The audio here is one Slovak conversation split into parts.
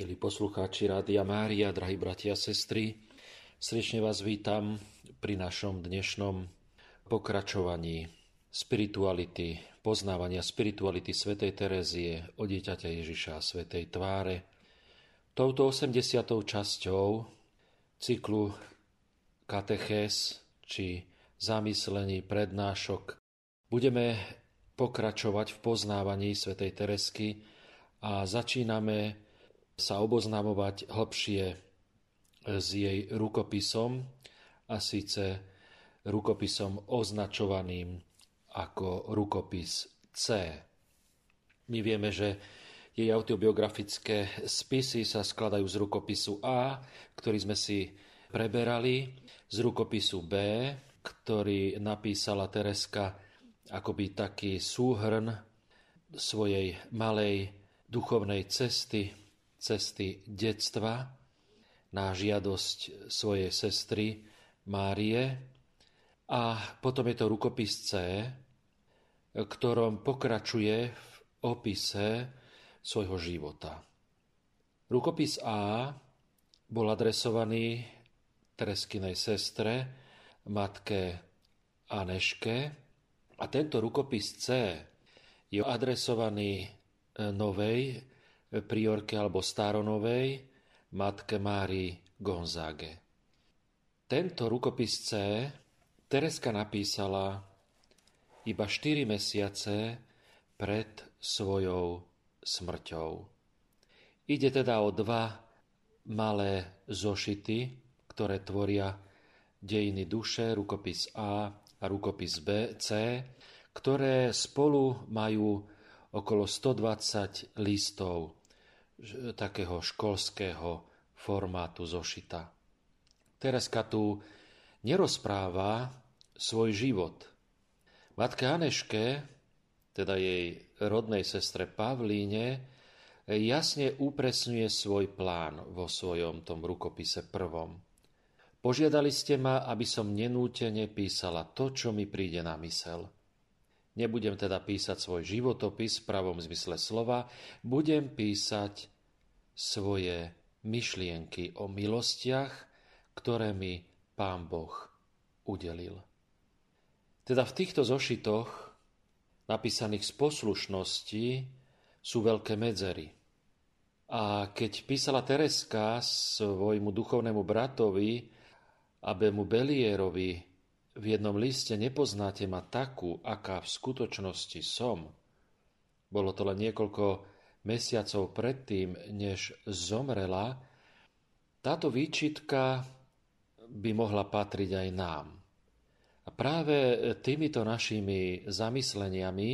Milí poslucháči Rádia Mária, drahí bratia a sestry, srdečne vás vítam pri našom dnešnom pokračovaní spirituality, poznávania spirituality svätej Terezie, o dieťaťa Ježiša a svätej tváre. Touto 80. časťou cyklu katechés či zamyslení prednášok budeme pokračovať v poznávaní svätej Teresky a začíname sa oboznamovať hlbšie s jej rukopisom a síce rukopisom označovaným ako rukopis C. My vieme, že jej autobiografické spisy sa skladajú z rukopisu A, ktorý sme si preberali, z rukopisu B, ktorý napísala Tereska akoby taký súhrn svojej malej duchovnej cesty cesty detstva na žiadosť svojej sestry Márie a potom je to rukopis C, ktorom pokračuje v opise svojho života. Rukopis A bol adresovaný Tereskinej sestre, matke Aneške a tento rukopis C je adresovaný novej priorke alebo staronovej matke Márii Gonzáge. Tento rukopis C Tereska napísala iba 4 mesiace pred svojou smrťou. Ide teda o dva malé zošity, ktoré tvoria dejiny duše, rukopis A a rukopis B, C, ktoré spolu majú okolo 120 listov takého školského formátu zošita. Tereska tu nerozpráva svoj život. Matke Aneške, teda jej rodnej sestre Pavlíne, jasne upresňuje svoj plán vo svojom tom rukopise prvom. Požiadali ste ma, aby som nenútene písala to, čo mi príde na mysel. Nebudem teda písať svoj životopis v pravom zmysle slova, budem písať svoje myšlienky o milostiach, ktoré mi Pán Boh udelil. Teda v týchto zošitoch, napísaných z poslušnosti, sú veľké medzery. A keď písala Tereska svojmu duchovnému bratovi, Abemu Belierovi, v jednom liste nepoznáte ma takú, aká v skutočnosti som. Bolo to len niekoľko mesiacov predtým, než zomrela, táto výčitka by mohla patriť aj nám. A práve týmito našimi zamysleniami,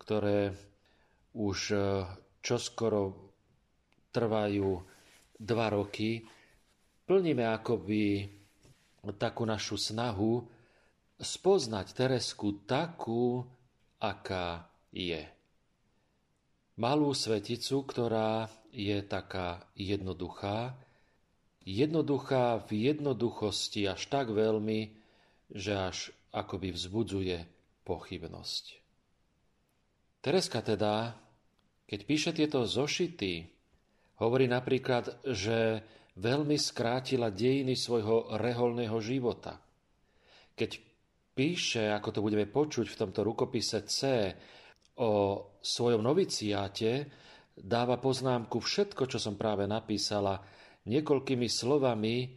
ktoré už e, čoskoro trvajú dva roky, plníme akoby takú našu snahu spoznať Teresku takú, aká je. Malú sveticu, ktorá je taká jednoduchá, jednoduchá v jednoduchosti až tak veľmi, že až akoby vzbudzuje pochybnosť. Tereska teda, keď píše tieto zošity, hovorí napríklad, že veľmi skrátila dejiny svojho reholného života. Keď píše, ako to budeme počuť v tomto rukopise C, o svojom noviciáte, dáva poznámku všetko, čo som práve napísala, niekoľkými slovami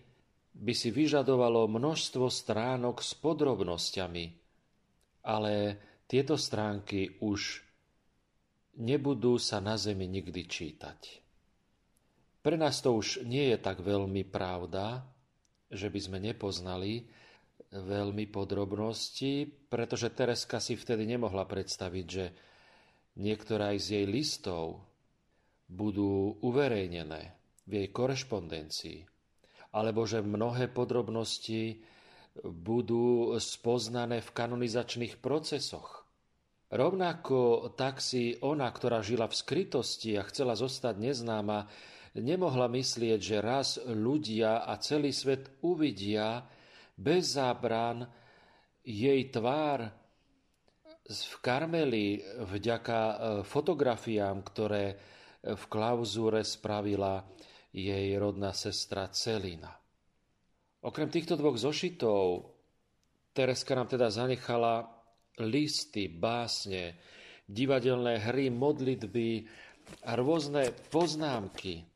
by si vyžadovalo množstvo stránok s podrobnosťami. Ale tieto stránky už nebudú sa na zemi nikdy čítať. Pre nás to už nie je tak veľmi pravda, že by sme nepoznali veľmi podrobnosti, pretože Tereska si vtedy nemohla predstaviť, že niektoré z jej listov budú uverejnené v jej korešpondencii, alebo že mnohé podrobnosti budú spoznané v kanonizačných procesoch. Rovnako tak si ona, ktorá žila v skrytosti a chcela zostať neznáma, nemohla myslieť, že raz ľudia a celý svet uvidia, bez zábran jej tvár v Karmeli vďaka e, fotografiám, ktoré v klauzúre spravila jej rodná sestra Celina. Okrem týchto dvoch zošitov Tereska nám teda zanechala listy, básne, divadelné hry, modlitby a rôzne poznámky,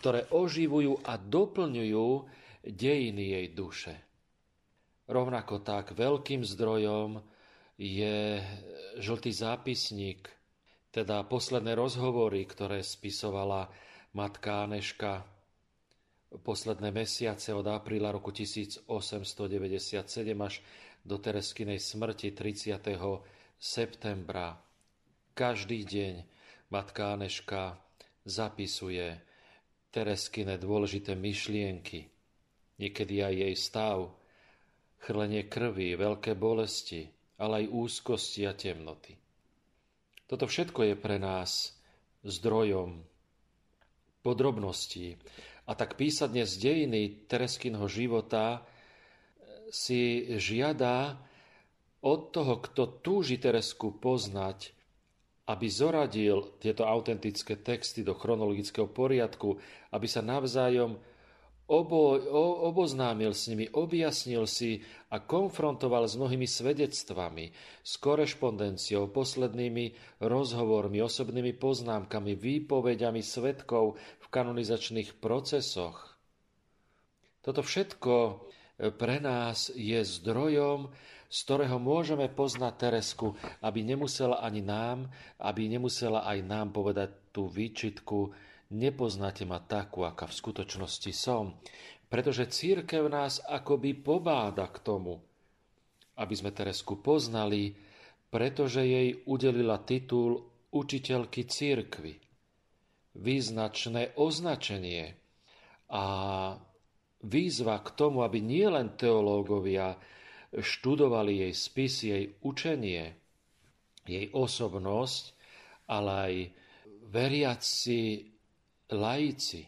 ktoré oživujú a doplňujú dejiny jej duše. Rovnako tak veľkým zdrojom je žltý zápisník, teda posledné rozhovory, ktoré spisovala matka Aneška posledné mesiace od apríla roku 1897 až do Tereskinej smrti 30. septembra. Každý deň matka Aneška zapisuje Tereskine dôležité myšlienky, niekedy aj jej stav, chrlenie krvi, veľké bolesti, ale aj úzkosti a temnoty. Toto všetko je pre nás zdrojom podrobností. A tak písať dnes dejiny Tereskinho života si žiada od toho, kto túži Teresku poznať, aby zoradil tieto autentické texty do chronologického poriadku, aby sa navzájom obo, o, oboznámil s nimi, objasnil si a konfrontoval s mnohými svedectvami, s korešpondenciou, poslednými rozhovormi, osobnými poznámkami, výpovediami svetkov v kanonizačných procesoch. Toto všetko pre nás je zdrojom, z ktorého môžeme poznať Teresku, aby nemusela ani nám, aby nemusela aj nám povedať tú výčitku, nepoznáte ma takú, aká v skutočnosti som. Pretože církev nás akoby pobáda k tomu, aby sme Teresku poznali, pretože jej udelila titul učiteľky církvy. Význačné označenie a výzva k tomu, aby nielen teológovia študovali jej spisy, jej učenie, jej osobnosť, ale aj veriaci laici.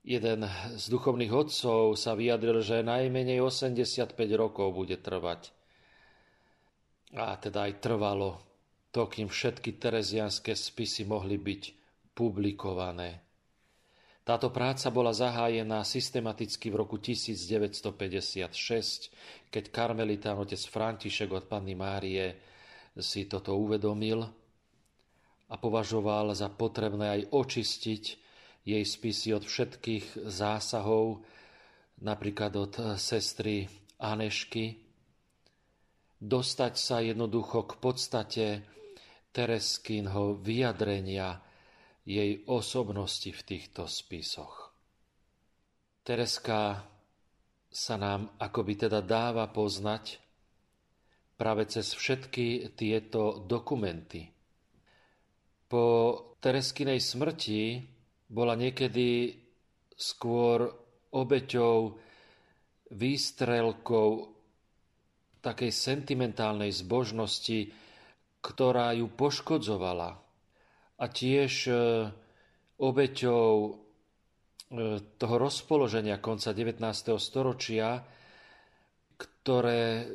Jeden z duchovných odcov sa vyjadril, že najmenej 85 rokov bude trvať. A teda aj trvalo to, kým všetky terezianské spisy mohli byť publikované. Táto práca bola zahájená systematicky v roku 1956, keď karmelitán otec František od Panny Márie si toto uvedomil a považoval za potrebné aj očistiť jej spisy od všetkých zásahov, napríklad od sestry Anešky, dostať sa jednoducho k podstate Tereskynho vyjadrenia jej osobnosti v týchto spisoch. Tereska sa nám akoby teda dáva poznať práve cez všetky tieto dokumenty. Po Tereskinej smrti bola niekedy skôr obeťou výstrelkou takej sentimentálnej zbožnosti, ktorá ju poškodzovala a tiež e, obeťou e, toho rozpoloženia konca 19. storočia, ktoré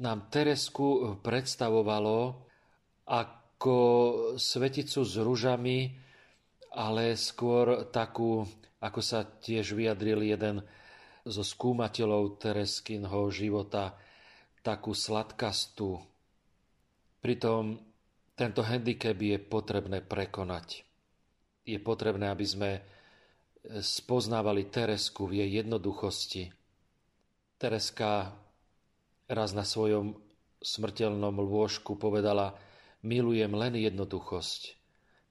nám Teresku predstavovalo ako sveticu s ružami, ale skôr takú, ako sa tiež vyjadril jeden zo skúmateľov Tereskinho života, takú sladkastú. Pritom tento handicap je potrebné prekonať. Je potrebné, aby sme spoznávali Teresku v jej jednoduchosti. Tereska raz na svojom smrteľnom lôžku povedala milujem len jednoduchosť,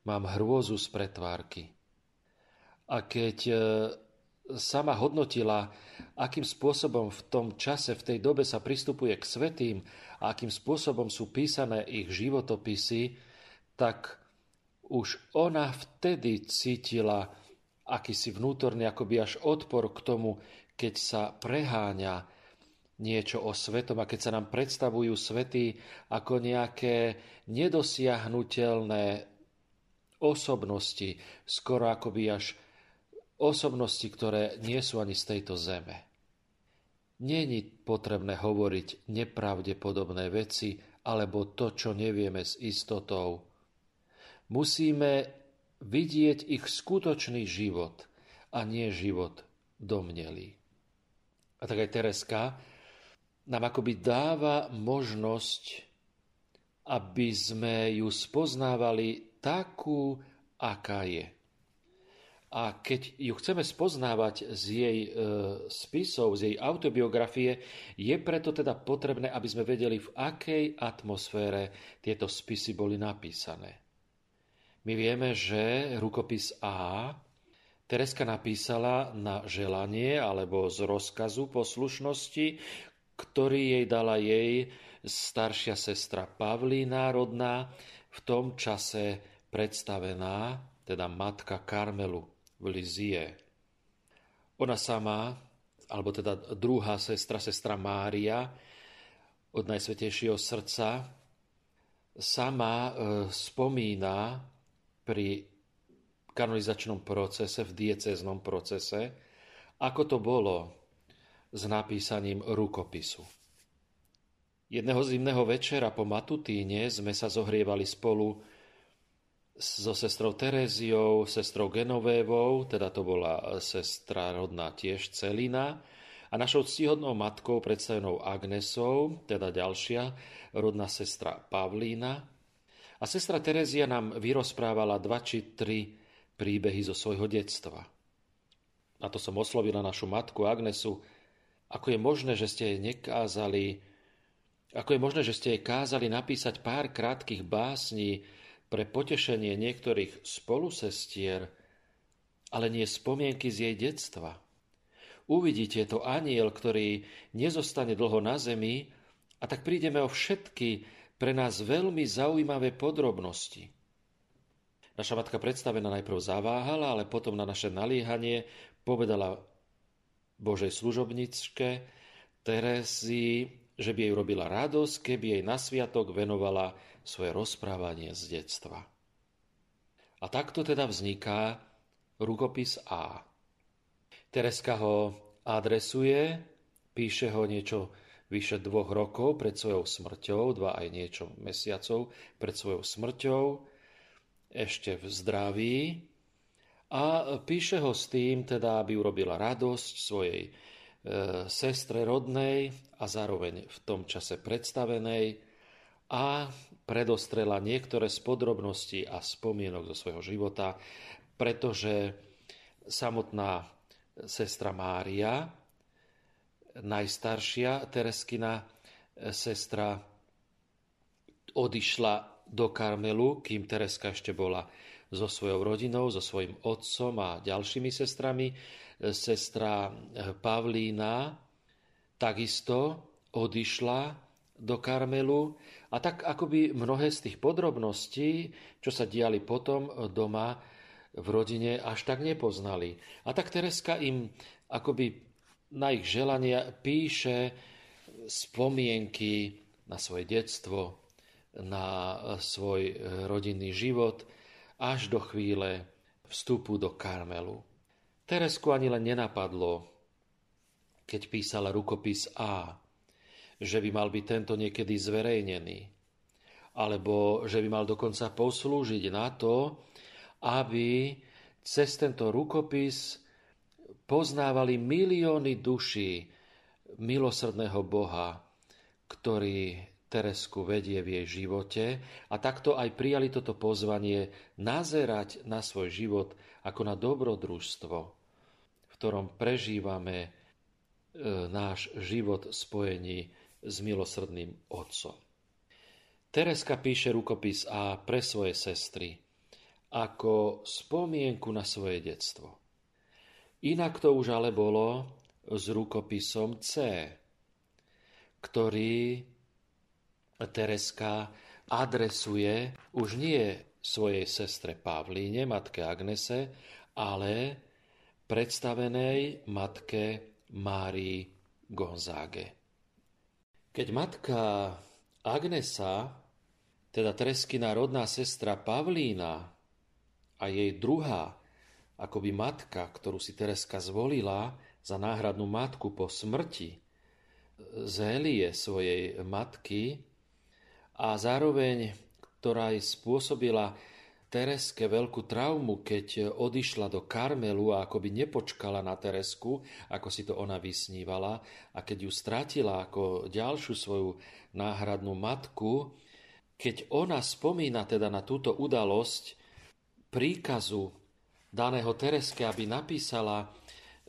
mám hrôzu z pretvárky. A keď e, sama hodnotila, akým spôsobom v tom čase, v tej dobe sa pristupuje k svetým a akým spôsobom sú písané ich životopisy, tak už ona vtedy cítila akýsi vnútorný akoby až odpor k tomu, keď sa preháňa niečo o svetom a keď sa nám predstavujú svety ako nejaké nedosiahnutelné osobnosti, skoro akoby až osobnosti, ktoré nie sú ani z tejto zeme. Není potrebné hovoriť nepravdepodobné veci alebo to, čo nevieme s istotou. Musíme vidieť ich skutočný život a nie život domnelý. A tak aj Tereska nám akoby dáva možnosť, aby sme ju spoznávali takú, aká je. A keď ju chceme spoznávať z jej e, spisov, z jej autobiografie, je preto teda potrebné, aby sme vedeli, v akej atmosfére tieto spisy boli napísané. My vieme, že rukopis A Tereska napísala na želanie alebo z rozkazu poslušnosti, ktorý jej dala jej staršia sestra Pavlína rodná, v tom čase predstavená, teda matka Karmelu v Lizie. Ona sama, alebo teda druhá sestra, sestra Mária od Najsvetejšieho srdca, sama e, spomína pri kanonizačnom procese, v dieceznom procese, ako to bolo s napísaním rukopisu. Jedného zimného večera po Matutíne sme sa zohrievali spolu so sestrou Teréziou, sestrou Genovévou, teda to bola sestra rodná tiež Celina, a našou ctihodnou matkou predstavenou Agnesou, teda ďalšia rodná sestra Pavlína, a sestra Terezia nám vyrozprávala dva či tri príbehy zo svojho detstva. Na to som oslovila našu matku Agnesu, ako je možné, že ste jej nekázali, ako je možné, že ste kázali napísať pár krátkých básní pre potešenie niektorých spolusestier, ale nie spomienky z jej detstva. Uvidíte to aniel, ktorý nezostane dlho na zemi, a tak prídeme o všetky pre nás veľmi zaujímavé podrobnosti. Naša matka predstavená najprv zaváhala, ale potom na naše naliehanie povedala Božej služobničke Teresii, že by jej robila radosť, keby jej na sviatok venovala svoje rozprávanie z detstva. A takto teda vzniká rukopis A. Tereska ho adresuje, píše ho niečo vyše dvoch rokov pred svojou smrťou, dva aj niečo mesiacov pred svojou smrťou, ešte v zdraví a píše ho s tým, teda, aby urobila radosť svojej e, sestre rodnej a zároveň v tom čase predstavenej a predostrela niektoré z podrobností a spomienok zo svojho života, pretože samotná sestra Mária najstaršia Tereskina e, sestra odišla do Karmelu, kým Tereska ešte bola so svojou rodinou, so svojím otcom a ďalšími sestrami. E, sestra e, Pavlína takisto odišla do Karmelu a tak akoby mnohé z tých podrobností, čo sa diali potom doma v rodine, až tak nepoznali. A tak Tereska im akoby na ich želania píše spomienky na svoje detstvo, na svoj rodinný život až do chvíle vstupu do Karmelu. Teresku ani len nenapadlo, keď písala rukopis A, že by mal byť tento niekedy zverejnený, alebo že by mal dokonca poslúžiť na to, aby cez tento rukopis poznávali milióny duší milosrdného Boha, ktorý Teresku vedie v jej živote a takto aj prijali toto pozvanie nazerať na svoj život ako na dobrodružstvo, v ktorom prežívame e, náš život spojení s milosrdným Otcom. Tereska píše rukopis A pre svoje sestry ako spomienku na svoje detstvo. Inak to už ale bolo s rukopisom C, ktorý Tereska adresuje už nie svojej sestre Pavlíne, matke Agnese, ale predstavenej matke Márii Gonzáge. Keď matka Agnesa, teda Tereskina rodná sestra Pavlína a jej druhá akoby matka, ktorú si Tereska zvolila za náhradnú matku po smrti Zélie svojej matky a zároveň, ktorá jej spôsobila Tereske veľkú traumu, keď odišla do Karmelu a akoby nepočkala na Teresku, ako si to ona vysnívala, a keď ju stratila ako ďalšiu svoju náhradnú matku, keď ona spomína teda na túto udalosť príkazu daného Tereske, aby napísala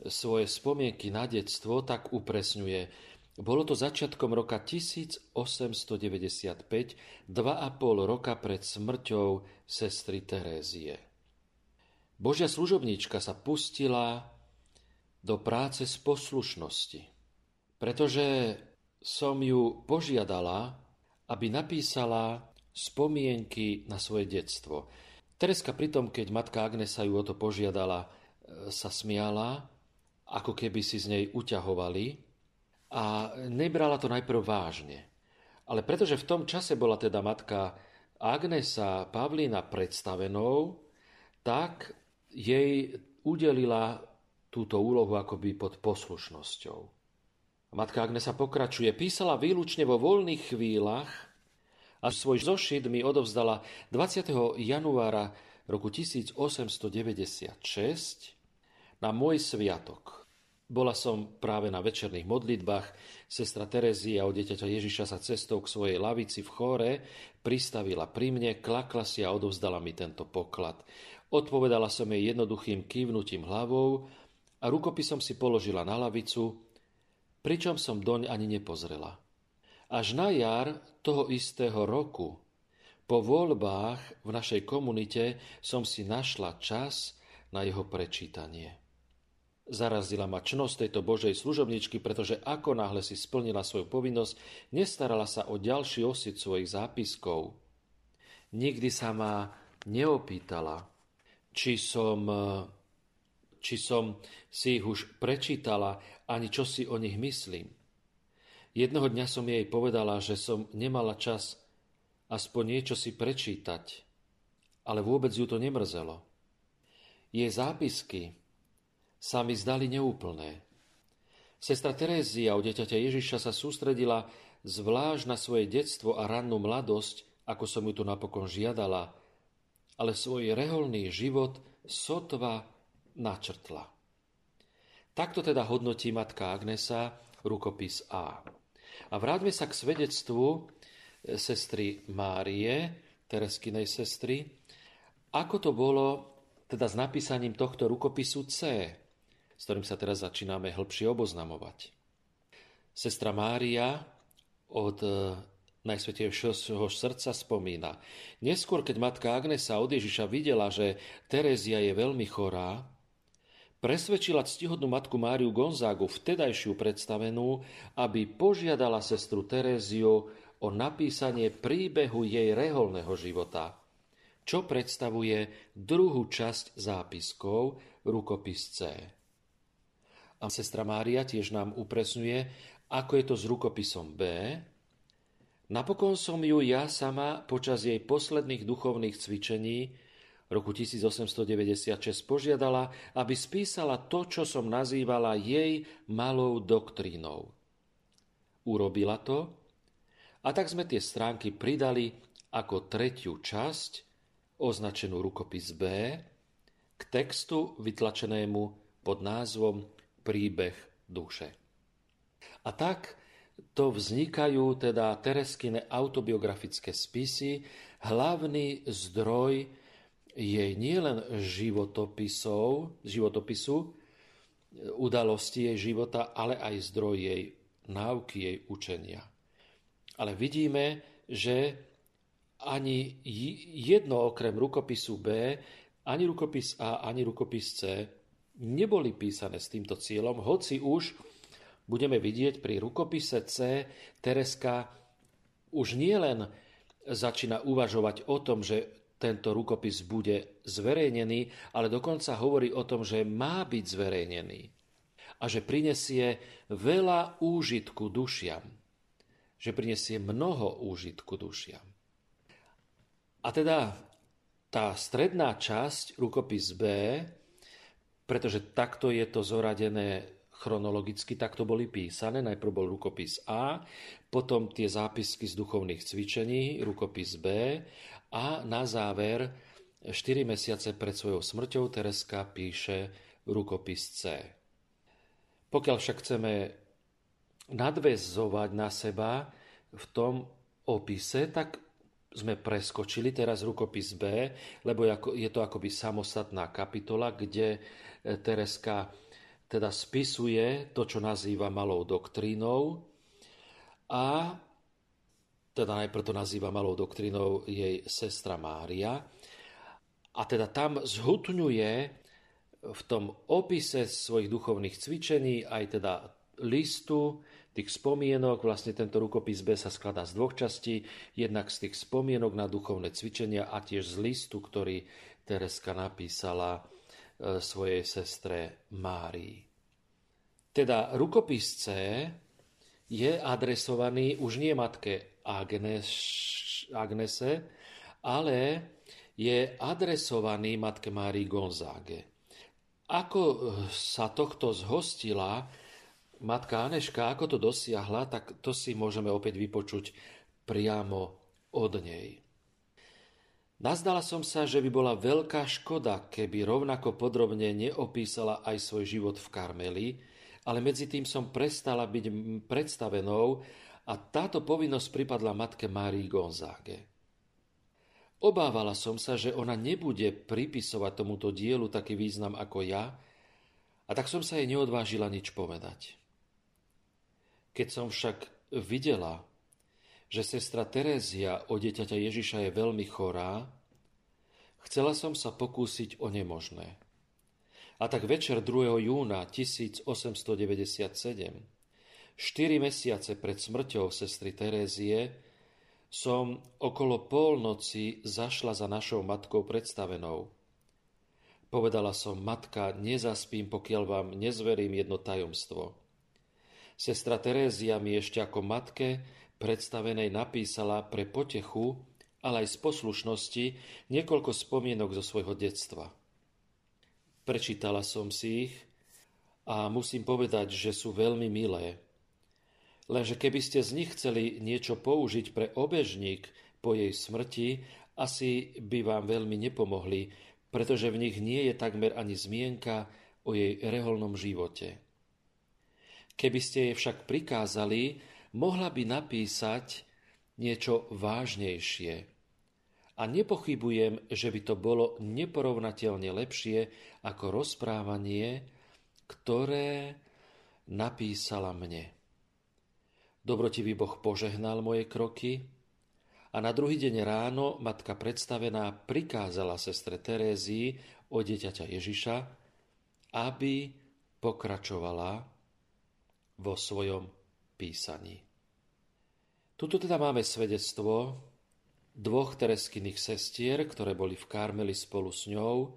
svoje spomienky na detstvo, tak upresňuje. Bolo to začiatkom roka 1895, dva a pol roka pred smrťou sestry Terézie. Božia služobníčka sa pustila do práce z poslušnosti, pretože som ju požiadala, aby napísala spomienky na svoje detstvo. Tereska pritom, keď matka Agnesa ju o to požiadala, e, sa smiala, ako keby si z nej uťahovali, a nebrala to najprv vážne. Ale pretože v tom čase bola teda matka Agnesa Pavlína predstavenou, tak jej udelila túto úlohu akoby pod poslušnosťou. Matka Agnesa pokračuje. Písala výlučne vo voľných chvíľach a svoj zošit mi odovzdala 20. januára roku 1896 na môj sviatok. Bola som práve na večerných modlitbách. Sestra Terezia od dieťaťa Ježiša sa cestou k svojej lavici v chóre pristavila pri mne, klakla si a odovzdala mi tento poklad. Odpovedala som jej jednoduchým kývnutím hlavou a rukopisom si položila na lavicu, pričom som doň ani nepozrela. Až na jar toho istého roku, po voľbách v našej komunite, som si našla čas na jeho prečítanie. Zarazila ma čnosť tejto Božej služobničky, pretože ako náhle si splnila svoju povinnosť, nestarala sa o ďalší osit svojich zápiskov. Nikdy sa ma neopýtala, či som, či som si ich už prečítala, ani čo si o nich myslím. Jedného dňa som jej povedala, že som nemala čas aspoň niečo si prečítať, ale vôbec ju to nemrzelo. Jej zápisky, sa mi zdali neúplné. Sestra Terézia od deťaťa Ježiša sa sústredila zvlášť na svoje detstvo a rannú mladosť, ako som ju tu napokon žiadala, ale svoj reholný život sotva načrtla. Takto teda hodnotí matka Agnesa rukopis A. A vráťme sa k svedectvu sestry Márie, Tereskinej sestry, ako to bolo teda s napísaním tohto rukopisu C s ktorým sa teraz začíname hĺbšie oboznamovať. Sestra Mária od e, Najsvetejšieho srdca spomína. Neskôr, keď matka Agnesa od Ježiša videla, že Terézia je veľmi chorá, presvedčila ctihodnú matku Máriu Gonzágu, vtedajšiu predstavenú, aby požiadala sestru Teréziu o napísanie príbehu jej reholného života, čo predstavuje druhú časť zápiskov rukopis C. A sestra Mária tiež nám upresňuje, ako je to s rukopisom B. Napokon som ju ja sama počas jej posledných duchovných cvičení roku 1896 požiadala, aby spísala to, čo som nazývala jej malou doktrínou. Urobila to a tak sme tie stránky pridali ako tretiu časť, označenú rukopis B, k textu vytlačenému pod názvom príbeh duše. A tak to vznikajú teda Tereskine autobiografické spisy, hlavný zdroj jej nielen životopisov, životopisu, udalosti jej života, ale aj zdroj jej náuky, jej učenia. Ale vidíme, že ani jedno okrem rukopisu B, ani rukopis A, ani rukopis C neboli písané s týmto cieľom, hoci už budeme vidieť pri rukopise C, Tereska už nie len začína uvažovať o tom, že tento rukopis bude zverejnený, ale dokonca hovorí o tom, že má byť zverejnený a že prinesie veľa úžitku dušiam. Že prinesie mnoho úžitku dušiam. A teda tá stredná časť, rukopis B, pretože takto je to zoradené chronologicky, takto boli písané. Najprv bol rukopis A, potom tie zápisky z duchovných cvičení, rukopis B a na záver 4 mesiace pred svojou smrťou Tereska píše rukopis C. Pokiaľ však chceme nadvezovať na seba v tom opise, tak sme preskočili teraz rukopis B, lebo je to akoby samostatná kapitola, kde Tereska teda spisuje to, čo nazýva malou doktrínou. A teda najprv to nazýva malou doktrínou jej sestra Mária. A teda tam zhutňuje v tom opise svojich duchovných cvičení aj teda listu, tých spomienok, vlastne tento rukopis B sa skladá z dvoch častí, jednak z tých spomienok na duchovné cvičenia a tiež z listu, ktorý Tereska napísala. e, svojej sestre Márii. Teda rukopis C je adresovaný už nie matke Agnes, Agnese, ale je adresovaný matke Márii Gonzáge. Ako sa tohto zhostila matka Aneška, ako to dosiahla, tak to si môžeme opäť vypočuť priamo od nej. Nazdala som sa, že by bola veľká škoda, keby rovnako podrobne neopísala aj svoj život v Karmeli, ale medzi tým som prestala byť predstavenou a táto povinnosť pripadla matke Márii Gonzáge. Obávala som sa, že ona nebude pripisovať tomuto dielu taký význam ako ja, a tak som sa jej neodvážila nič povedať. Keď som však videla, že sestra Terézia o dieťaťa Ježiša je veľmi chorá, chcela som sa pokúsiť o nemožné. A tak večer 2. júna 1897, 4 mesiace pred smrťou sestry Terézie, som okolo polnoci zašla za našou matkou predstavenou. Povedala som, matka, nezaspím, pokiaľ vám nezverím jedno tajomstvo. Sestra Terézia mi ešte ako matke predstavenej napísala pre potechu, ale aj z poslušnosti niekoľko spomienok zo svojho detstva. Prečítala som si ich a musím povedať, že sú veľmi milé. Lenže keby ste z nich chceli niečo použiť pre obežník po jej smrti, asi by vám veľmi nepomohli, pretože v nich nie je takmer ani zmienka o jej reholnom živote. Keby ste jej však prikázali, mohla by napísať niečo vážnejšie. A nepochybujem, že by to bolo neporovnateľne lepšie ako rozprávanie, ktoré napísala mne. Dobrotivý Boh požehnal moje kroky a na druhý deň ráno matka predstavená prikázala sestre Terézii o dieťaťa Ježiša, aby pokračovala vo svojom písaní. Tuto teda máme svedectvo dvoch tereskyných sestier, ktoré boli v Karmeli spolu s ňou,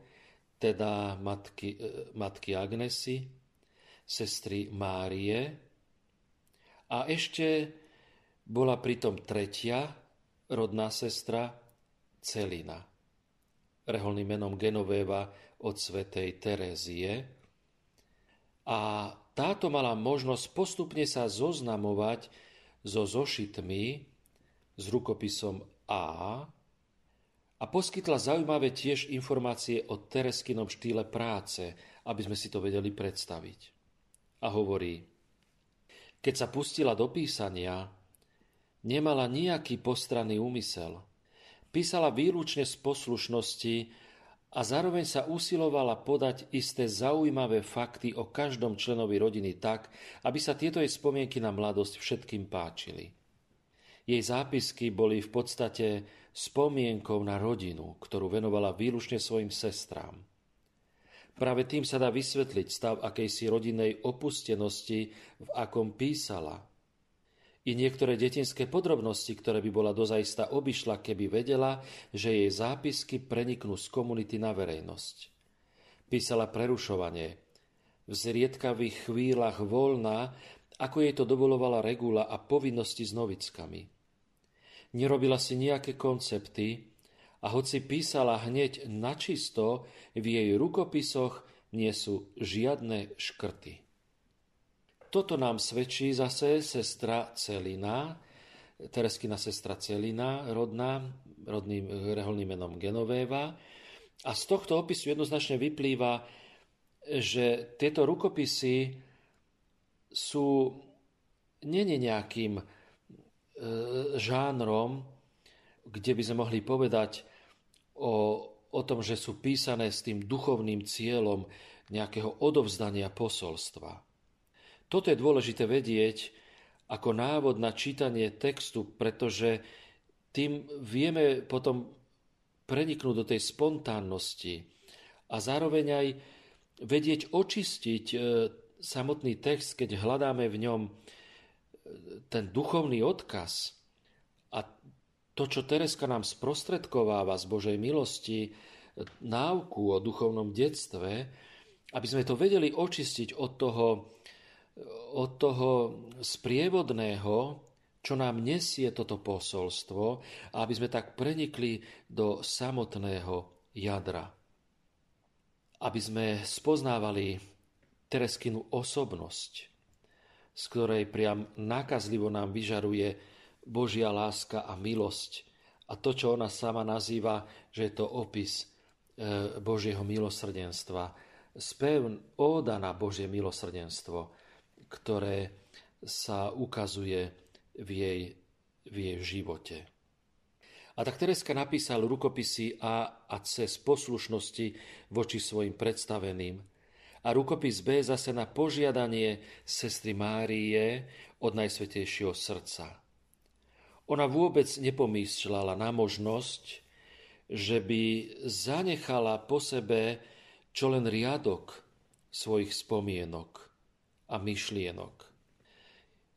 teda matky, e, matky Agnesy, sestry Márie a ešte bola pritom tretia rodná sestra Celina, reholným menom Genovéva od svetej Terézie. A táto mala možnosť postupne sa zoznamovať so zošitmi s rukopisom A a poskytla zaujímavé tiež informácie o Tereskinom štýle práce, aby sme si to vedeli predstaviť. A hovorí, keď sa pustila do písania, nemala nejaký postranný úmysel. Písala výlučne z poslušnosti a zároveň sa usilovala podať isté zaujímavé fakty o každom členovi rodiny tak, aby sa tieto jej spomienky na mladosť všetkým páčili. Jej zápisky boli v podstate spomienkou na rodinu, ktorú venovala výlučne svojim sestrám. Práve tým sa dá vysvetliť stav akejsi rodinnej opustenosti, v akom písala – i niektoré detinské podrobnosti, ktoré by bola dozaista obyšla, keby vedela, že jej zápisky preniknú z komunity na verejnosť. Písala prerušovanie. V zriedkavých chvíľach voľná, ako jej to dovolovala regula a povinnosti s novickami. Nerobila si nejaké koncepty a hoci písala hneď načisto, v jej rukopisoch nie sú žiadne škrty. Toto nám svedčí zase sestra Celina, Tereskina sestra Celina, rodná, rodným reholným menom Genovéva. A z tohto opisu jednoznačne vyplýva, že tieto rukopisy sú není nejakým e, žánrom, kde by sme mohli povedať o, o tom, že sú písané s tým duchovným cieľom nejakého odovzdania posolstva. Toto je dôležité vedieť ako návod na čítanie textu, pretože tým vieme potom preniknúť do tej spontánnosti a zároveň aj vedieť očistiť e, samotný text, keď hľadáme v ňom ten duchovný odkaz a to, čo Tereska nám sprostredkováva z Božej milosti, náuku o duchovnom detstve, aby sme to vedeli očistiť od toho, od toho sprievodného, čo nám nesie toto posolstvo, aby sme tak prenikli do samotného jadra. Aby sme spoznávali Tereskinu osobnosť, z ktorej priam nákazlivo nám vyžaruje Božia láska a milosť. A to, čo ona sama nazýva, že je to opis e, Božieho milosrdenstva. Spev óda na Božie milosrdenstvo, ktoré sa ukazuje v jej, v jej živote. A tak Tereska napísal rukopisy A a C z poslušnosti voči svojim predstaveným – a rukopis B zase na požiadanie sestry Márie od Najsvetejšieho srdca. Ona vôbec nepomýšľala na možnosť, že by zanechala po sebe čo len riadok svojich spomienok a myšlienok.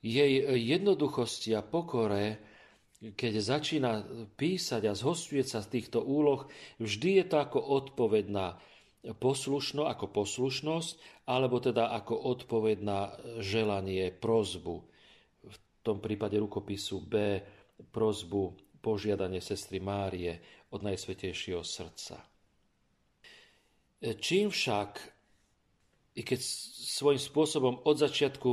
Jej jednoduchosti a pokore, keď začína písať a zhostuje sa z týchto úloh, vždy je to ako odpoveď na poslušno ako poslušnosť, alebo teda ako odpoveď na želanie, prozbu. V tom prípade rukopisu B prozbu požiadanie sestry Márie od Najsvetejšieho srdca. Čím však, i keď svojím spôsobom od začiatku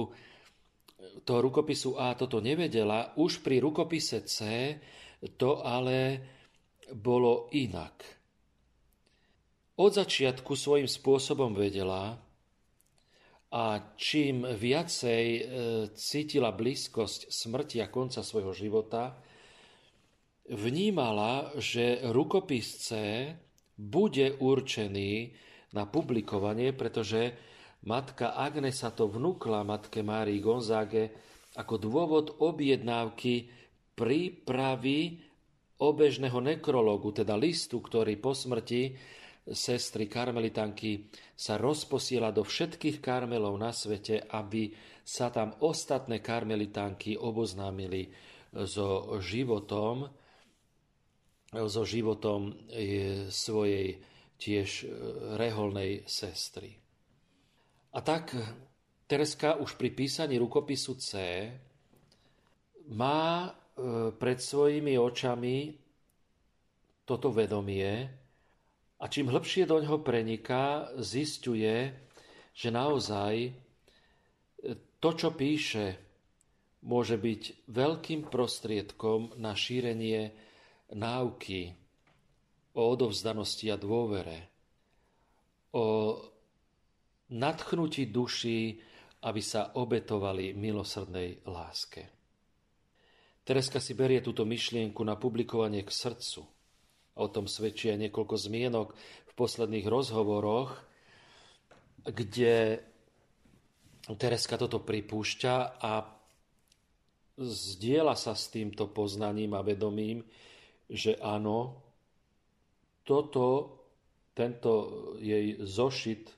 toho rukopisu A toto nevedela, už pri rukopise C to ale bolo inak. Od začiatku svojím spôsobom vedela a čím viacej e, cítila blízkosť smrti a konca svojho života, vnímala, že rukopis C bude určený na publikovanie, pretože matka Agnesa to vnúkla matke Márii Gonzáge ako dôvod objednávky prípravy obežného nekrologu, teda listu, ktorý po smrti sestry karmelitanky sa rozposiela do všetkých karmelov na svete, aby sa tam ostatné karmelitánky oboznámili so životom, so životom e, svojej tiež e, reholnej sestry. A tak Tereska už pri písaní rukopisu C má e, pred svojimi očami toto vedomie, a čím hlbšie do ňoho preniká, zistuje, že naozaj e, to, čo píše, môže byť veľkým prostriedkom na šírenie náuky o odovzdanosti a dôvere, o nadchnutí duší, aby sa obetovali milosrdnej láske. Tereska si berie túto myšlienku na publikovanie k srdcu – O tom svedčí aj niekoľko zmienok v posledných rozhovoroch, kde Tereska toto pripúšťa a zdieľa sa s týmto poznaním a vedomím, že áno, toto, tento jej zošit,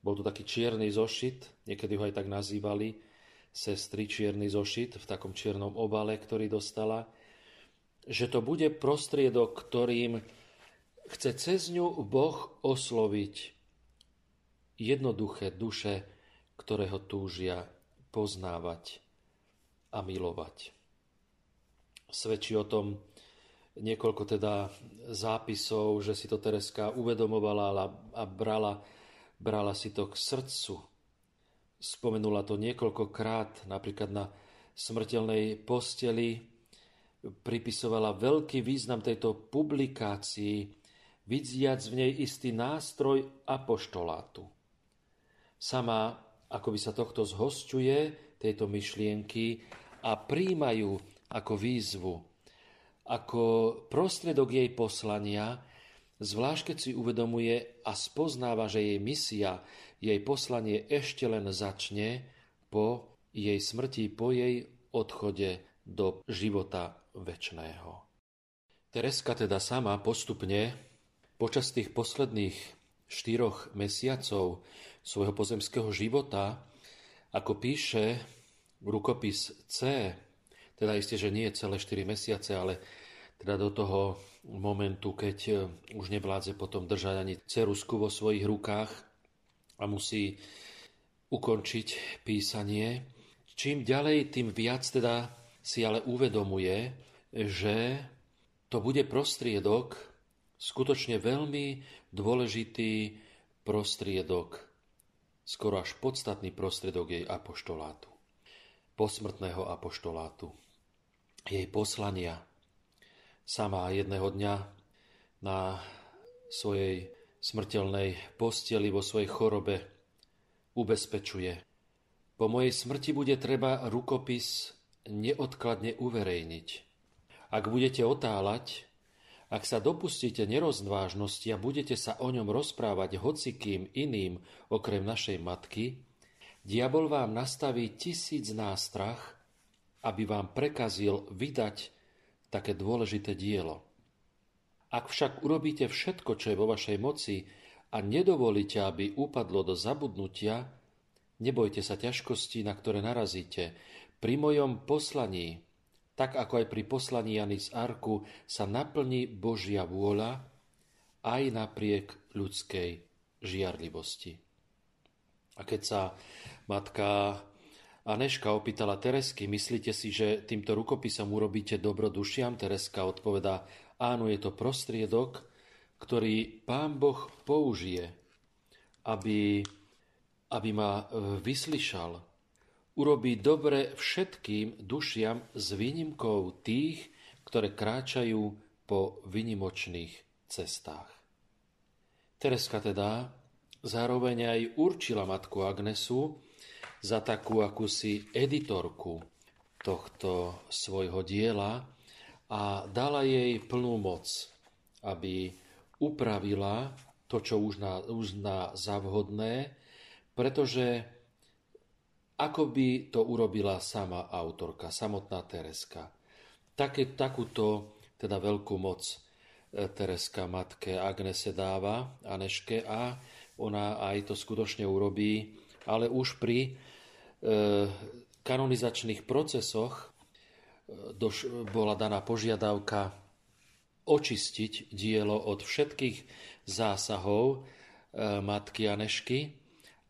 bol to taký čierny zošit, niekedy ho aj tak nazývali, sestry čierny zošit v takom čiernom obale, ktorý dostala, že to bude prostriedok, ktorým chce cez ňu Boh osloviť jednoduché duše, ktoré ho túžia poznávať a milovať. Svedčí o tom niekoľko teda zápisov, že si to Tereska uvedomovala a brala, brala si to k srdcu. Spomenula to niekoľkokrát, napríklad na smrteľnej posteli pripisovala veľký význam tejto publikácii vidiac v nej istý nástroj apoštolátu. Sama ako sa tohto zhosťuje, tejto myšlienky a príjmajú ako výzvu, ako prostredok jej poslania, zvlášť keď si uvedomuje a spoznáva, že jej misia, jej poslanie ešte len začne po jej smrti, po jej odchode do života väčšného. Tereska teda sama postupne počas tých posledných štyroch mesiacov svojho pozemského života, ako píše rukopis C, teda isté, že nie celé 4 mesiace, ale teda do toho momentu, keď už nevládze potom držať ani cerusku vo svojich rukách a musí ukončiť písanie. Čím ďalej, tým viac teda si ale uvedomuje, že to bude prostriedok, skutočne veľmi dôležitý prostriedok, skoro až podstatný prostriedok jej apoštolátu, posmrtného apoštolátu, jej poslania. Sama jedného dňa na svojej smrteľnej posteli vo svojej chorobe ubezpečuje. Po mojej smrti bude treba rukopis neodkladne uverejniť. Ak budete otáľať, ak sa dopustíte nerozvážnosti a budete sa o ňom rozprávať hocikým iným okrem našej matky, diabol vám nastaví tisíc nástrach, aby vám prekazil vydať také dôležité dielo. Ak však urobíte všetko, čo je vo vašej moci a nedovolíte, aby upadlo do zabudnutia, nebojte sa ťažkostí, na ktoré narazíte. Pri mojom poslaní tak ako aj pri poslaní Jany z Arku sa naplní Božia vôľa aj napriek ľudskej žiarlivosti. A keď sa matka Aneška opýtala Teresky, myslíte si, že týmto rukopisom urobíte dobro dušiam? Tereska odpovedá, áno, je to prostriedok, ktorý pán Boh použije, aby, aby ma vyslyšal, urobí dobre všetkým dušiam s výnimkou tých, ktoré kráčajú po vynimočných cestách. Tereska teda zároveň aj určila matku Agnesu za takú akúsi editorku tohto svojho diela a dala jej plnú moc, aby upravila to, čo uzná za vhodné, pretože ako by to urobila sama autorka, samotná Tereska. Také, takúto teda veľkú moc e, Tereska matke Agnese dáva, Aneške, a ona aj to skutočne urobí, ale už pri e, kanonizačných procesoch e, bola daná požiadavka očistiť dielo od všetkých zásahov e, matky Anešky,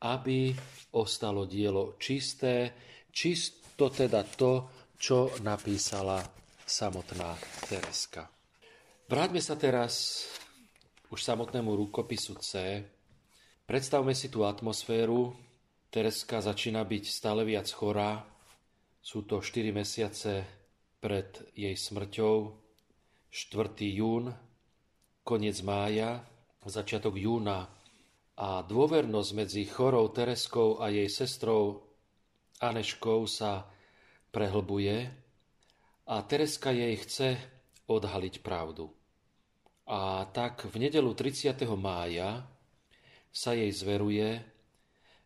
aby ostalo dielo čisté, čisto teda to, čo napísala samotná Tereska. Vráťme sa teraz už samotnému rukopisu C. Predstavme si tú atmosféru. Tereska začína byť stále viac chorá. Sú to 4 mesiace pred jej smrťou. 4. jún, koniec mája, začiatok júna a dôvernosť medzi chorou Tereskou a jej sestrou Aneškou sa prehlbuje a Tereska jej chce odhaliť pravdu. A tak v nedelu 30. mája sa jej zveruje,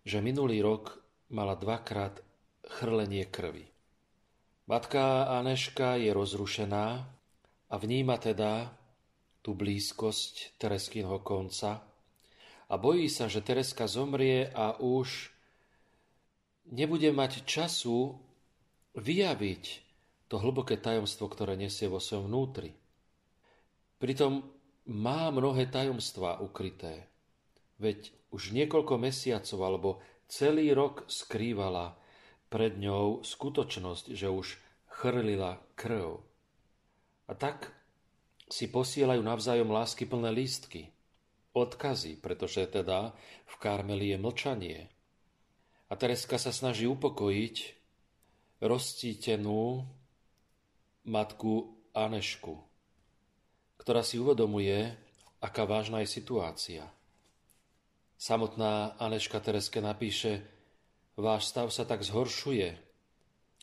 že minulý rok mala dvakrát chrlenie krvi. Matka Aneška je rozrušená a vníma teda tú blízkosť Tereskynho konca, a bojí sa, že Tereska zomrie a už nebude mať času vyjaviť to hlboké tajomstvo, ktoré nesie vo svojom vnútri. Pritom má mnohé tajomstvá ukryté. Veď už niekoľko mesiacov alebo celý rok skrývala pred ňou skutočnosť, že už chrlila krv. A tak si posielajú navzájom lásky plné lístky odkazy, pretože teda v Karmeli je mlčanie. A Tereska sa snaží upokojiť rozcítenú matku Anešku, ktorá si uvedomuje, aká vážna je situácia. Samotná Aneška Tereske napíše, váš stav sa tak zhoršuje,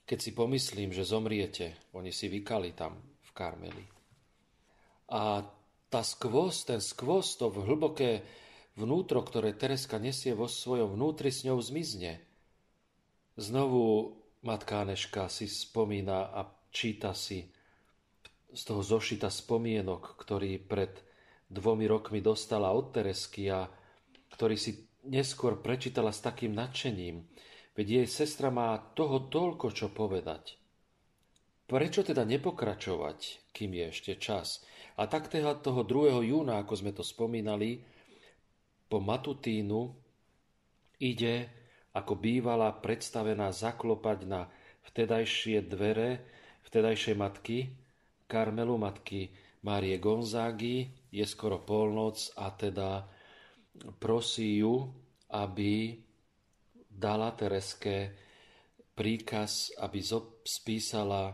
keď si pomyslím, že zomriete. Oni si vykali tam v Karmeli. A tá skvos, ten skvos, to hlboké vnútro, ktoré Tereska nesie vo svojom vnútri, s ňou zmizne. Znovu matka Aneška si spomína a číta si z toho zošita spomienok, ktorý pred dvomi rokmi dostala od Teresky a ktorý si neskôr prečítala s takým nadšením. Veď jej sestra má toho toľko, čo povedať. Prečo teda nepokračovať, kým je ešte čas? A tak teda toho 2. júna, ako sme to spomínali, po Matutínu ide, ako bývala predstavená zaklopať na vtedajšie dvere vtedajšej matky, Karmelu matky Márie Gonzágy, je skoro polnoc a teda prosí ju, aby dala Tereske príkaz, aby spísala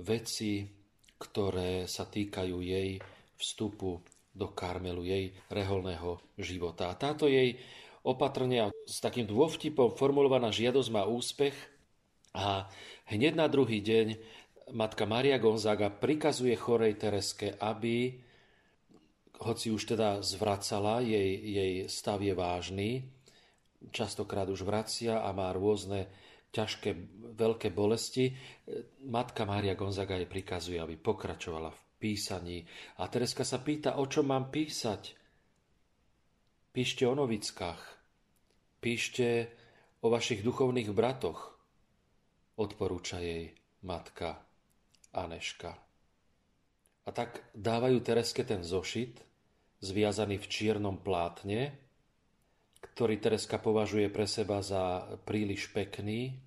veci, ktoré sa týkajú jej vstupu do Karmelu, jej reholného života. A táto jej opatrne a s takým dôvtipom formulovaná žiadosť má úspech a hneď na druhý deň matka Maria Gonzaga prikazuje chorej Tereske, aby, hoci už teda zvracala, jej, jej stav je vážny, častokrát už vracia a má rôzne ťažké, veľké bolesti, matka Mária Gonzaga jej prikazuje, aby pokračovala v písaní. A Tereska sa pýta, o čo mám písať. Píšte o novickách. Píšte o vašich duchovných bratoch. Odporúča jej matka Aneška. A tak dávajú Tereske ten zošit, zviazaný v čiernom plátne, ktorý Tereska považuje pre seba za príliš pekný.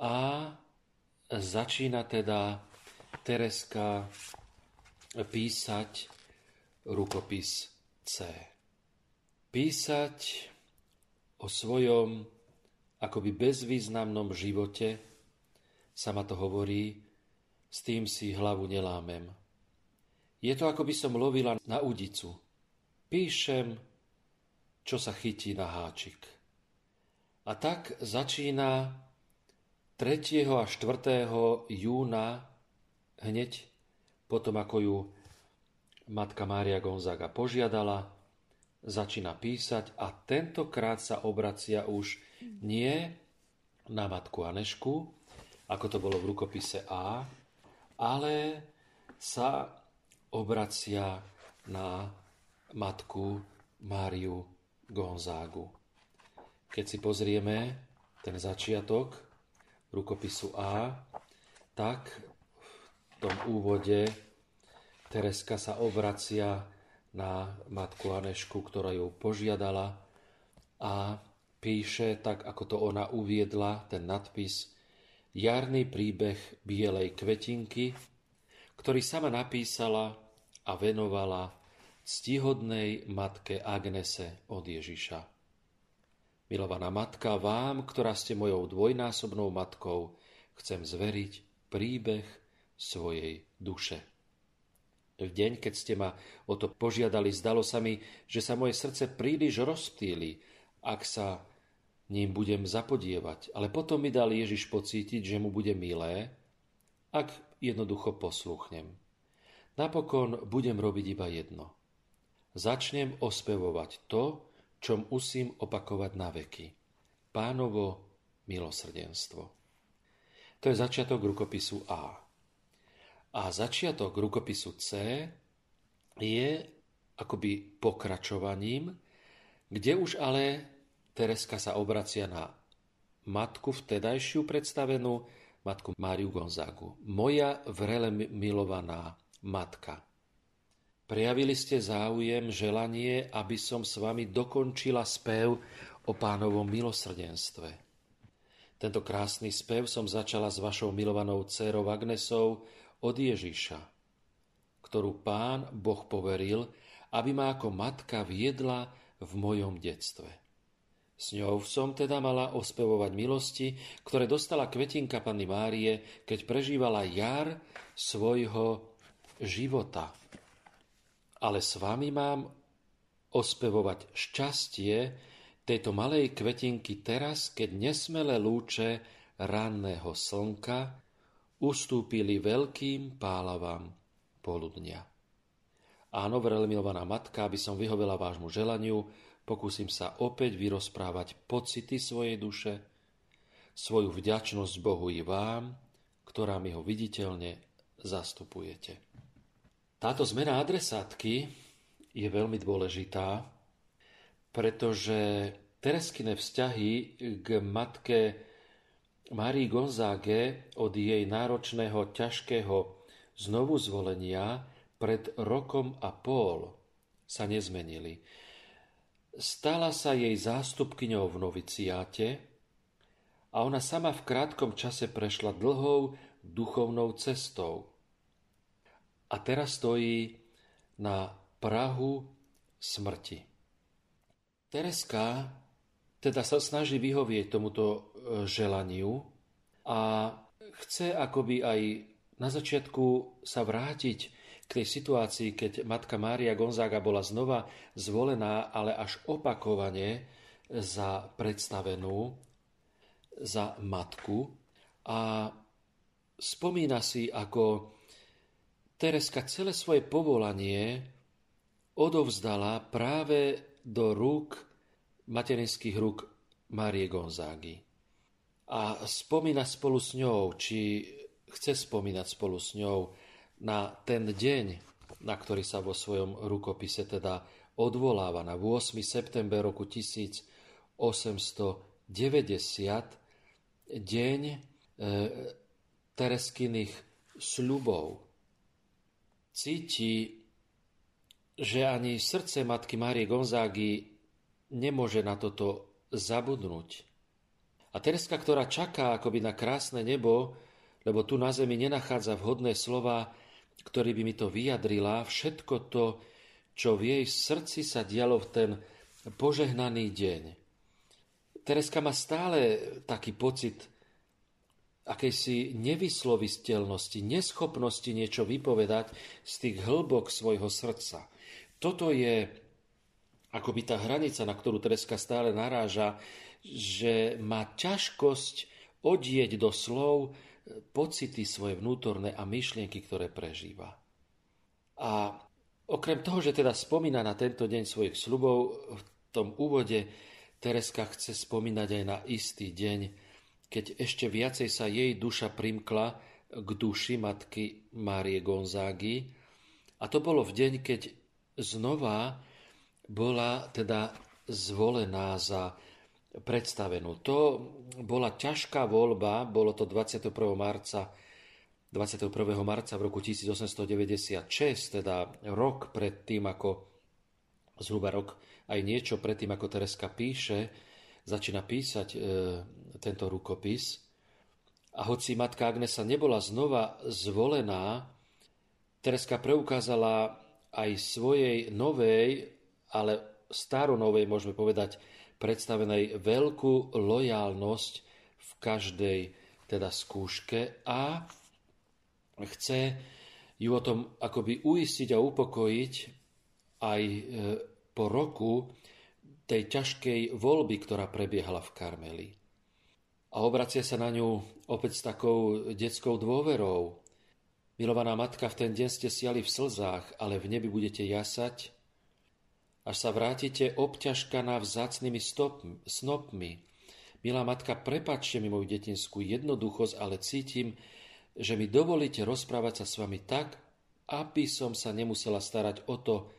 A začína teda Tereska písať rukopis C. Písať o svojom akoby bezvýznamnom živote, sa ma to hovorí, s tým si hlavu nelámem. Je to, ako by som lovila na udicu. Píšem čo sa chytí na háčik. A tak začína 3. a 4. júna hneď potom, ako ju matka Mária Gonzaga požiadala, začína písať a tentokrát sa obracia už nie na matku Anešku, ako to bolo v rukopise A, ale sa obracia na matku Máriu Gonzágu. Keď si pozrieme ten začiatok rukopisu A, tak v tom úvode Tereska sa obracia na matku Anešku, ktorá ju požiadala a píše tak, ako to ona uviedla, ten nadpis Jarný príbeh bielej kvetinky, ktorý sama napísala a venovala ctihodnej matke Agnese od Ježiša. Milovaná matka, vám, ktorá ste mojou dvojnásobnou matkou, chcem zveriť príbeh svojej duše. V deň, keď ste ma o to požiadali, zdalo sa mi, že sa moje srdce príliš rozptýli, ak sa ním budem zapodievať, ale potom mi dal Ježiš pocítiť, že mu bude milé, ak jednoducho posluchnem. Napokon budem robiť iba jedno – začnem ospevovať to, čo musím opakovať na veky. Pánovo milosrdenstvo. To je začiatok rukopisu A. A začiatok rukopisu C je akoby pokračovaním, kde už ale Tereska sa obracia na matku vtedajšiu predstavenú, matku Máriu Gonzagu. Moja vrele milovaná matka. Prejavili ste záujem, želanie, aby som s vami dokončila spev o pánovom milosrdenstve. Tento krásny spev som začala s vašou milovanou dcerou Agnesou od Ježiša, ktorú pán Boh poveril, aby ma ako matka viedla v mojom detstve. S ňou som teda mala ospevovať milosti, ktoré dostala kvetinka Panny Márie, keď prežívala jar svojho života ale s vami mám ospevovať šťastie tejto malej kvetinky teraz, keď nesmelé lúče ranného slnka ustúpili veľkým pálavám poludnia. Áno, vrele milovaná matka, aby som vyhovela vášmu želaniu, pokúsim sa opäť vyrozprávať pocity svojej duše, svoju vďačnosť Bohu i vám, ktorá mi ho viditeľne zastupujete. Táto zmena adresátky je veľmi dôležitá, pretože Tereskine vzťahy k matke Marii Gonzáge od jej náročného, ťažkého znovu zvolenia pred rokom a pol sa nezmenili. Stala sa jej zástupkyňou v noviciáte a ona sama v krátkom čase prešla dlhou duchovnou cestou. A teraz stojí na Prahu smrti. Tereska teda sa snaží vyhovieť tomuto e, želaniu a chce akoby aj na začiatku sa vrátiť k tej situácii, keď matka Mária Gonzaga bola znova zvolená, ale až opakovane za predstavenú, za matku. A spomína si, ako Tereska celé svoje povolanie odovzdala práve do rúk, materinských rúk Márie Gonzágy. A spomína spolu s ňou, či chce spomínať spolu s ňou na ten deň, na ktorý sa vo svojom rukopise teda odvoláva na 8. september roku 1890, deň e, Tereskiných sľubov cíti, že ani srdce matky Márie Gonzágy nemôže na toto zabudnúť. A Tereska, ktorá čaká akoby na krásne nebo, lebo tu na zemi nenachádza vhodné slova, ktorý by mi to vyjadrila, všetko to, čo v jej srdci sa dialo v ten požehnaný deň. Tereska má stále taký pocit akejsi nevysloviteľnosti, neschopnosti niečo vypovedať z tých hĺbok svojho srdca. Toto je akoby tá hranica, na ktorú Tereska stále naráža, že má ťažkosť odieť do slov pocity svoje vnútorné a myšlienky, ktoré prežíva. A okrem toho, že teda spomína na tento deň svojich slubov, v tom úvode Tereska chce spomínať aj na istý deň, keď ešte viacej sa jej duša primkla k duši matky Márie Gonzágy. A to bolo v deň, keď znova bola teda zvolená za predstavenú. To bola ťažká voľba, bolo to 21. marca 21. marca v roku 1896, teda rok pred tým, ako zhruba rok aj niečo pred tým, ako Tereska píše, začína písať e, tento rukopis. A hoci matka Agnesa nebola znova zvolená, Tereska preukázala aj svojej novej, ale staronovej, môžeme povedať, predstavenej veľkú lojálnosť v každej teda skúške a chce ju o tom akoby uistiť a upokojiť aj e, po roku tej ťažkej voľby, ktorá prebiehala v Karmeli a obracia sa na ňu opäť s takou detskou dôverou. Milovaná matka, v ten deň ste siali v slzách, ale v nebi budete jasať, až sa vrátite obťažkaná vzácnými stopmi, snopmi. Milá matka, prepačte mi moju detinskú jednoduchosť, ale cítim, že mi dovolíte rozprávať sa s vami tak, aby som sa nemusela starať o to,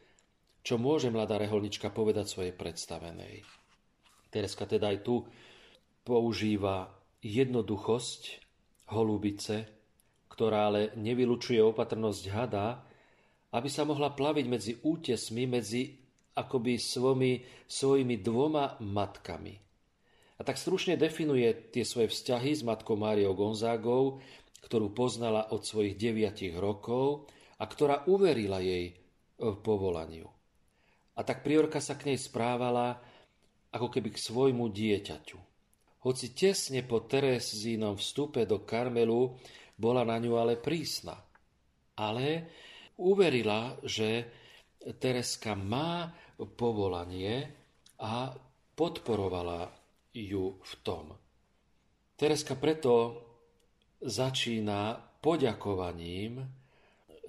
čo môže mladá reholnička povedať svojej predstavenej. Tereska teda aj tu používa jednoduchosť holubice, ktorá ale nevylučuje opatrnosť hada, aby sa mohla plaviť medzi útesmi, medzi akoby svomi, svojimi dvoma matkami. A tak stručne definuje tie svoje vzťahy s matkou Máriou Gonzágou, ktorú poznala od svojich deviatich rokov a ktorá uverila jej v povolaniu. A tak priorka sa k nej správala ako keby k svojmu dieťaťu hoci tesne po Terezínom vstupe do Karmelu bola na ňu ale prísna. Ale uverila, že Tereska má povolanie a podporovala ju v tom. Tereska preto začína poďakovaním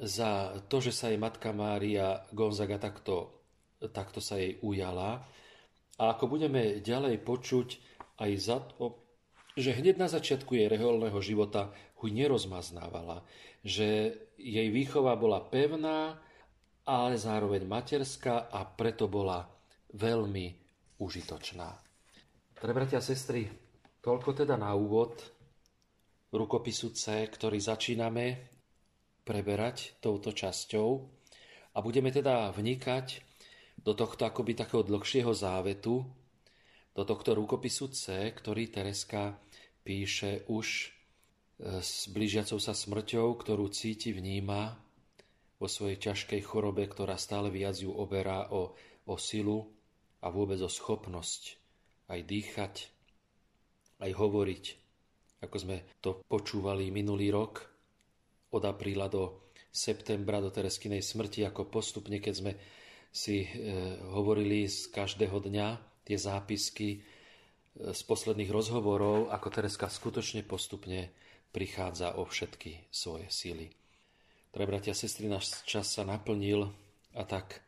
za to, že sa jej matka Mária Gonzaga takto, takto sa jej ujala. A ako budeme ďalej počuť aj za to, že hneď na začiatku jej reholného života ho nerozmaznávala, že jej výchova bola pevná, ale zároveň materská a preto bola veľmi užitočná. Pre bratia a sestry, toľko teda na úvod rukopisu C, ktorý začíname preberať touto časťou a budeme teda vnikať do tohto akoby takého dlhšieho závetu, do tohto rukopisu C, ktorý Tereska píše už e, s blížiacou sa smrťou, ktorú cíti, vníma vo svojej ťažkej chorobe, ktorá stále viac ju oberá o, o silu a vôbec o schopnosť aj dýchať, aj hovoriť, ako sme to počúvali minulý rok, od apríla do septembra, do Tereskinej smrti, ako postupne, keď sme si e, hovorili z každého dňa tie zápisky e, z posledných rozhovorov, ako Tereska skutočne postupne prichádza o všetky svoje síly. Pre bratia a sestry, náš čas sa naplnil a tak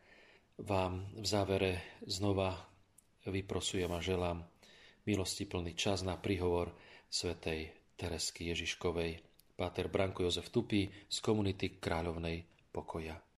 vám v závere znova vyprosujem a želám milosti plný čas na príhovor svätej Teresky Ježiškovej. Páter Branko Jozef Tupý z komunity Kráľovnej pokoja.